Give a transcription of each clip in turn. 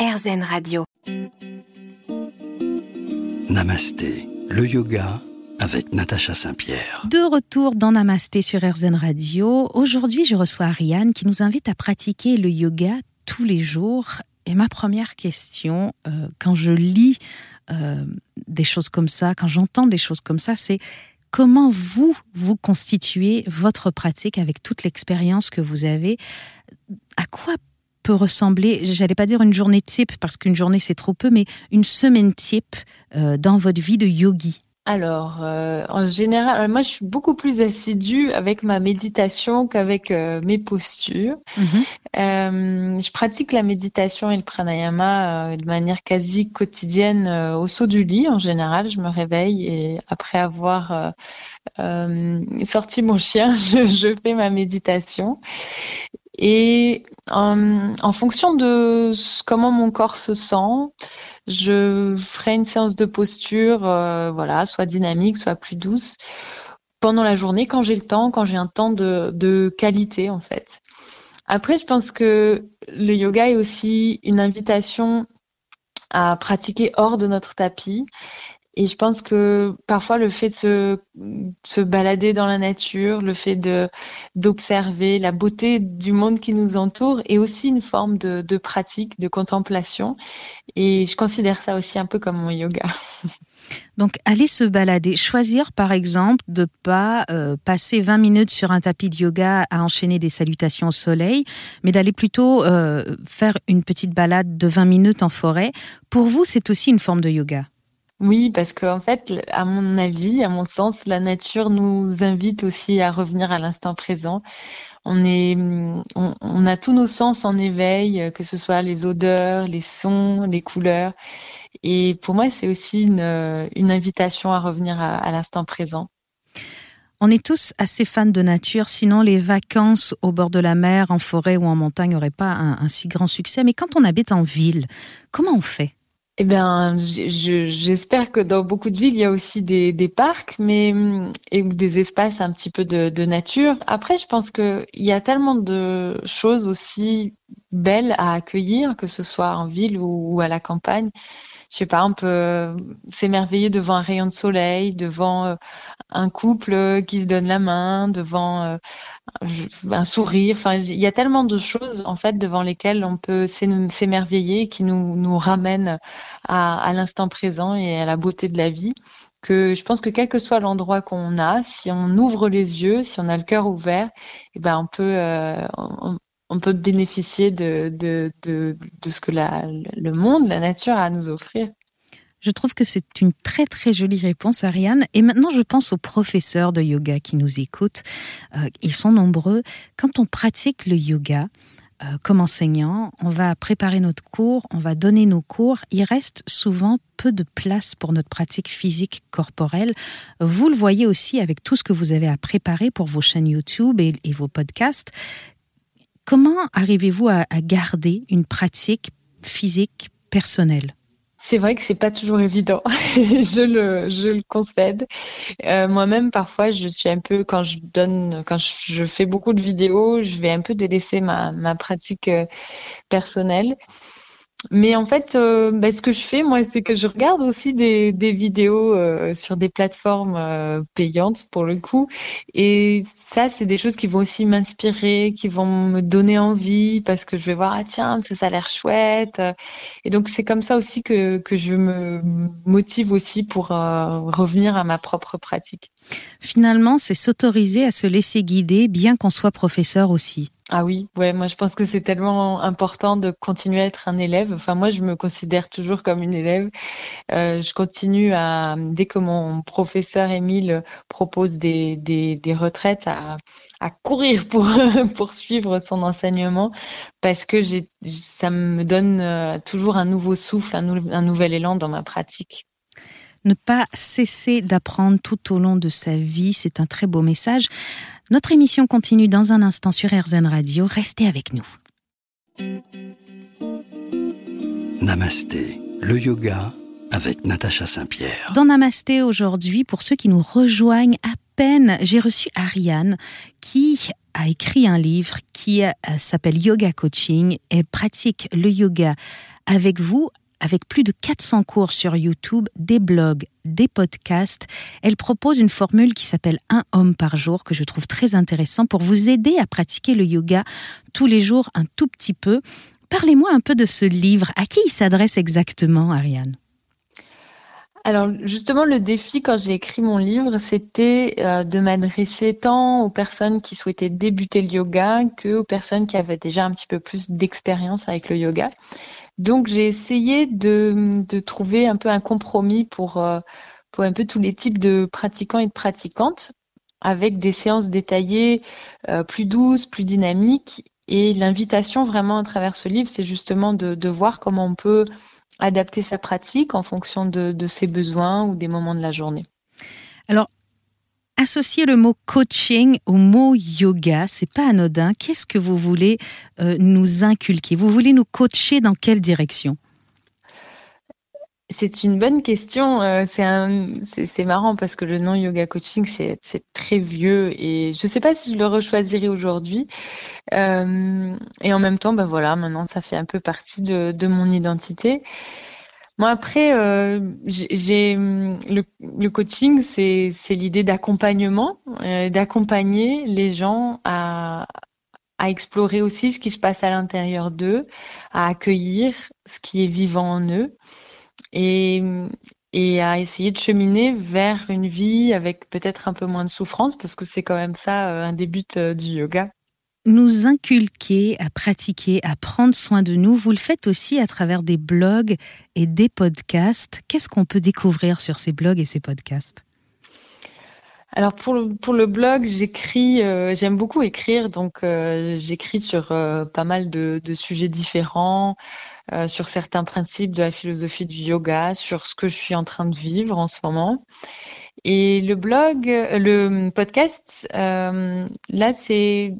RZN Radio. Namasté, le yoga avec Natacha Saint-Pierre. De retour dans Namasté sur RZN Radio. Aujourd'hui, je reçois Ariane qui nous invite à pratiquer le yoga tous les jours. Et ma première question, euh, quand je lis euh, des choses comme ça, quand j'entends des choses comme ça, c'est comment vous, vous constituez votre pratique avec toute l'expérience que vous avez? À quoi peut ressembler, j'allais pas dire une journée type parce qu'une journée c'est trop peu, mais une semaine type euh, dans votre vie de yogi alors, euh, en général, moi, je suis beaucoup plus assidue avec ma méditation qu'avec euh, mes postures. Mhm. je pratique la méditation et le pranayama de manière quasi quotidienne au saut du lit. En général, je me réveille et après avoir sorti mon chien, je, je, fais ma méditation. Et euh, en fonction de comment mon corps se sent, je ferai une séance de posture, euh, voilà, soit dynamique, soit plus douce, pendant la journée, quand j'ai le temps, quand j'ai un temps de, de qualité, en fait. Après, je pense que le yoga est aussi une invitation à pratiquer hors de notre tapis et je pense que parfois le fait de se, se balader dans la nature, le fait d'observer la beauté du monde qui nous entoure est aussi une forme de, de pratique, de contemplation. Et je considère ça aussi un peu comme mon yoga. Donc, aller se balader, choisir par exemple de pas euh, passer 20 minutes sur un tapis de yoga à enchaîner des salutations au soleil, mais d'aller plutôt euh, faire une petite balade de 20 minutes en forêt. Pour vous, c'est aussi une forme de yoga? Oui, parce qu'en fait, à mon avis, à mon sens, la nature nous invite aussi à revenir à l'instant présent. On est, on, a tous nos sens en éveil, que ce soit les odeurs, les sons, les couleurs. Et pour moi, c'est aussi une, invitation à revenir à, l'instant présent. On est tous assez fans de nature, sinon les vacances au bord de la mer, en forêt ou en montagne n'auraient pas un si grand succès. Mais quand on habite en ville, comment on fait? Eh bien, j'espère que dans beaucoup de villes, il y a aussi des, parcs, mais et des espaces un petit peu de, nature. Après, je pense qu'il y a tellement de choses aussi belles à accueillir, que ce soit en ville ou à la campagne je sais pas, on peut euh, s'émerveiller devant un rayon de soleil, devant euh, un couple qui se donne la main, devant euh, un sourire. Enfin, il y a tellement de choses en fait devant lesquelles on peut s'émerveiller, qui nous nous ramènent à, l'instant présent et à la beauté de la vie. Que je pense que quel que soit l'endroit qu'on a, si on ouvre les yeux, si on a le cœur ouvert, eh ben on peut peut bénéficier de, de, de, ce que le monde, la nature a à nous offrir. Je trouve que c'est une très très jolie réponse, Ariane. Et maintenant, je pense aux professeurs de yoga qui nous écoutent. Euh, ils sont nombreux. Quand on pratique le yoga, euh, comme enseignant, on va préparer notre cours, on va donner nos cours. Il reste souvent peu de place pour notre pratique physique corporelle. Vous le voyez aussi avec tout ce que vous avez à préparer pour vos chaînes YouTube et vos podcasts. Comment arrivez-vous à, garder une pratique physique personnelle? C'est vrai que c'est pas toujours évident, je le je le concède. Euh, moi-même parfois je suis un peu quand je donne quand je, fais beaucoup de vidéos, je vais un peu délaisser ma ma pratique euh, personnelle. Mais en fait, euh, bah, ce que je fais, moi, c'est que je regarde aussi des, des vidéos euh, sur des plateformes euh, payantes, pour le coup. Et ça, c'est des choses qui vont aussi m'inspirer, qui vont me donner envie, parce que je vais voir, ah tiens, ça, ça a l'air chouette. Et donc, c'est comme ça aussi que, que je me motive aussi pour revenir à ma propre pratique. Finalement, c'est s'autoriser à se laisser guider, bien qu'on soit professeur aussi. Ah oui, ouais, moi je pense que c'est tellement important de continuer à être un élève. Enfin, moi je me considère toujours comme une élève. Euh, je continue à, dès que mon professeur Émile propose des, des, retraites, à, à, courir pour poursuivre son enseignement parce que ça me donne euh, toujours un nouveau souffle, un nouvel élan dans ma pratique. Ne pas cesser d'apprendre tout au long de sa vie, c'est un très beau message. Notre émission continue dans un instant sur RZN Radio. Restez avec nous. Namasté, le yoga avec Natacha Saint-Pierre. Dans Namasté aujourd'hui, pour ceux qui nous rejoignent à peine, j'ai reçu Ariane qui a écrit un livre qui euh, s'appelle Yoga Coaching et pratique le yoga avec vous avec plus de 400 cours sur YouTube, des blogs, des podcasts. Elle propose une formule qui s'appelle un homme par jour que je trouve très intéressant pour vous aider à pratiquer le yoga tous les jours un tout petit peu. Parlez-moi un peu de ce livre. À qui il s'adresse exactement, Ariane? Alors justement, le défi quand j'ai écrit mon livre, c'était euh, de m'adresser tant aux personnes qui souhaitaient débuter le yoga que aux personnes qui avaient déjà un petit peu plus d'expérience avec le yoga. Donc j'ai essayé de, trouver un peu un compromis pour, euh, pour un peu tous les types de pratiquants et de pratiquantes, avec des séances détaillées euh, plus douces, plus dynamiques. Et l'invitation vraiment à travers ce livre, c'est justement de, de voir comment on peut adapter sa pratique en fonction de, ses besoins ou des moments de la journée. Associer le mot coaching au mot yoga, c'est pas anodin. Qu'est-ce que vous voulez euh, nous inculquer? Vous voulez nous coacher dans quelle direction? C'est une bonne question. Euh, c'est marrant parce que le nom yoga coaching, c'est très vieux et je ne sais pas si je le rechoisirai aujourd'hui. Euh, et en même temps, ben voilà, maintenant ça fait un peu partie de, mon identité. Moi après, euh, j'ai le, le, coaching, c'est l'idée d'accompagnement, d'accompagner les gens à, à explorer aussi ce qui se passe à l'intérieur d'eux, à accueillir ce qui est vivant en eux et, et à essayer de cheminer vers une vie avec peut-être un peu moins de souffrance, parce que c'est quand même ça euh, un des buts euh, du yoga. Nous inculquer à pratiquer, à prendre soin de nous, vous le faites aussi à travers des blogs et des podcasts. Qu'est-ce qu'on peut découvrir sur ces blogs et ces podcasts? Alors pour le, pour le blog, j'écris, euh, j'aime beaucoup écrire, donc j'écris sur pas mal de, sujets différents. Euh, sur certains principes de la philosophie du yoga, sur ce que je suis en train de vivre en ce moment. Et le blog, le podcast, euh, là, c'est,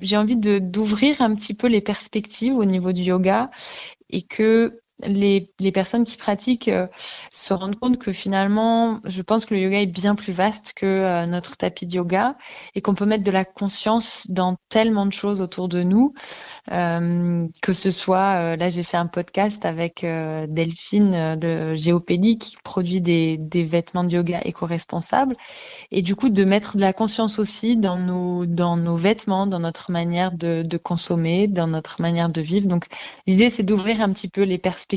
j'ai envie de d'ouvrir un petit peu les perspectives au niveau du yoga et que les, les, personnes qui pratiquent euh, se rendent compte que finalement, je pense que le yoga est bien plus vaste que euh, notre tapis de yoga et qu'on peut mettre de la conscience dans tellement de choses autour de nous, euh, que ce soit, là j'ai fait un podcast avec Delphine de Géopédie qui produit des, des vêtements de yoga éco-responsables et du coup de mettre de la conscience aussi dans nos, dans nos vêtements, dans notre manière de, de consommer, dans notre manière de vivre. Donc l'idée c'est d'ouvrir un petit peu les perspectives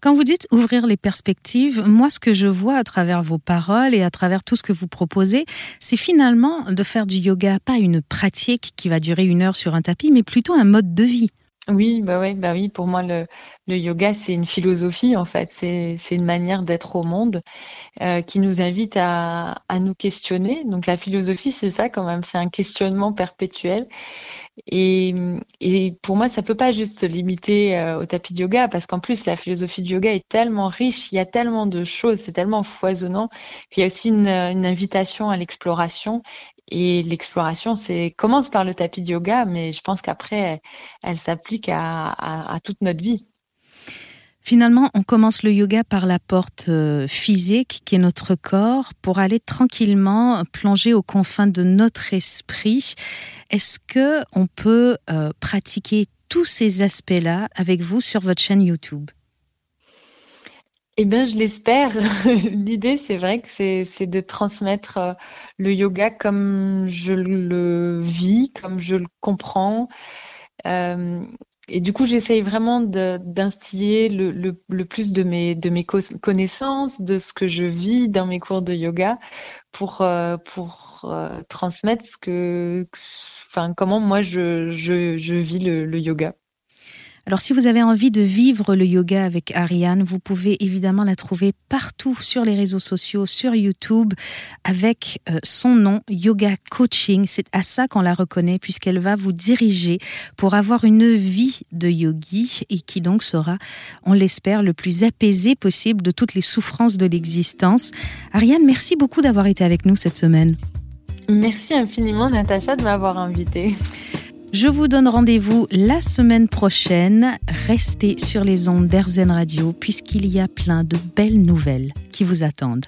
quand vous dites ouvrir les perspectives, moi ce que je vois à travers vos paroles et à travers tout ce que vous proposez, c'est finalement de faire du yoga pas une pratique qui va durer une heure sur un tapis, mais plutôt un mode de vie. Oui, bah oui, bah oui. Pour moi, le, yoga, c'est une philosophie en fait. C'est, une manière d'être au monde euh, qui nous invite à, nous questionner. Donc la philosophie, c'est ça quand même. C'est un questionnement perpétuel. Et, pour moi, ça peut pas juste se limiter euh, au tapis de yoga, parce qu'en plus, la philosophie du yoga est tellement riche, il y a tellement de choses, c'est tellement foisonnant qu'il y a aussi une invitation à l'exploration. Et l'exploration, c'est commence par le tapis de yoga, mais je pense qu'après, elle, s'applique à, toute notre vie. Finalement, on commence le yoga par la porte euh, physique qui est notre corps pour aller tranquillement plonger aux confins de notre esprit. Est-ce que on peut euh, pratiquer tous ces aspects-là avec vous sur votre chaîne YouTube? Eh bien, je l'espère. L'idée, c'est vrai que c'est de transmettre euh, le yoga comme je le vis, comme je le comprends. Euh, et du coup, j'essaye vraiment d'instiller le, plus de mes, connaissances, de ce que je vis dans mes cours de yoga pour, euh, pour transmettre ce que, enfin, comment moi je, vis le yoga. Alors si vous avez envie de vivre le yoga avec Ariane, vous pouvez évidemment la trouver partout sur les réseaux sociaux, sur YouTube, avec euh, son nom, Yoga Coaching. C'est à ça qu'on la reconnaît puisqu'elle va vous diriger pour avoir une vie de yogi et qui donc sera, on l'espère, le plus apaisé possible de toutes les souffrances de l'existence. Ariane, merci beaucoup d'avoir été avec nous cette semaine. Merci infiniment Natacha de m'avoir invitée. Je vous donne rendez-vous la semaine prochaine. Restez sur les ondes d'Airzen Radio puisqu'il y a plein de belles nouvelles qui vous attendent.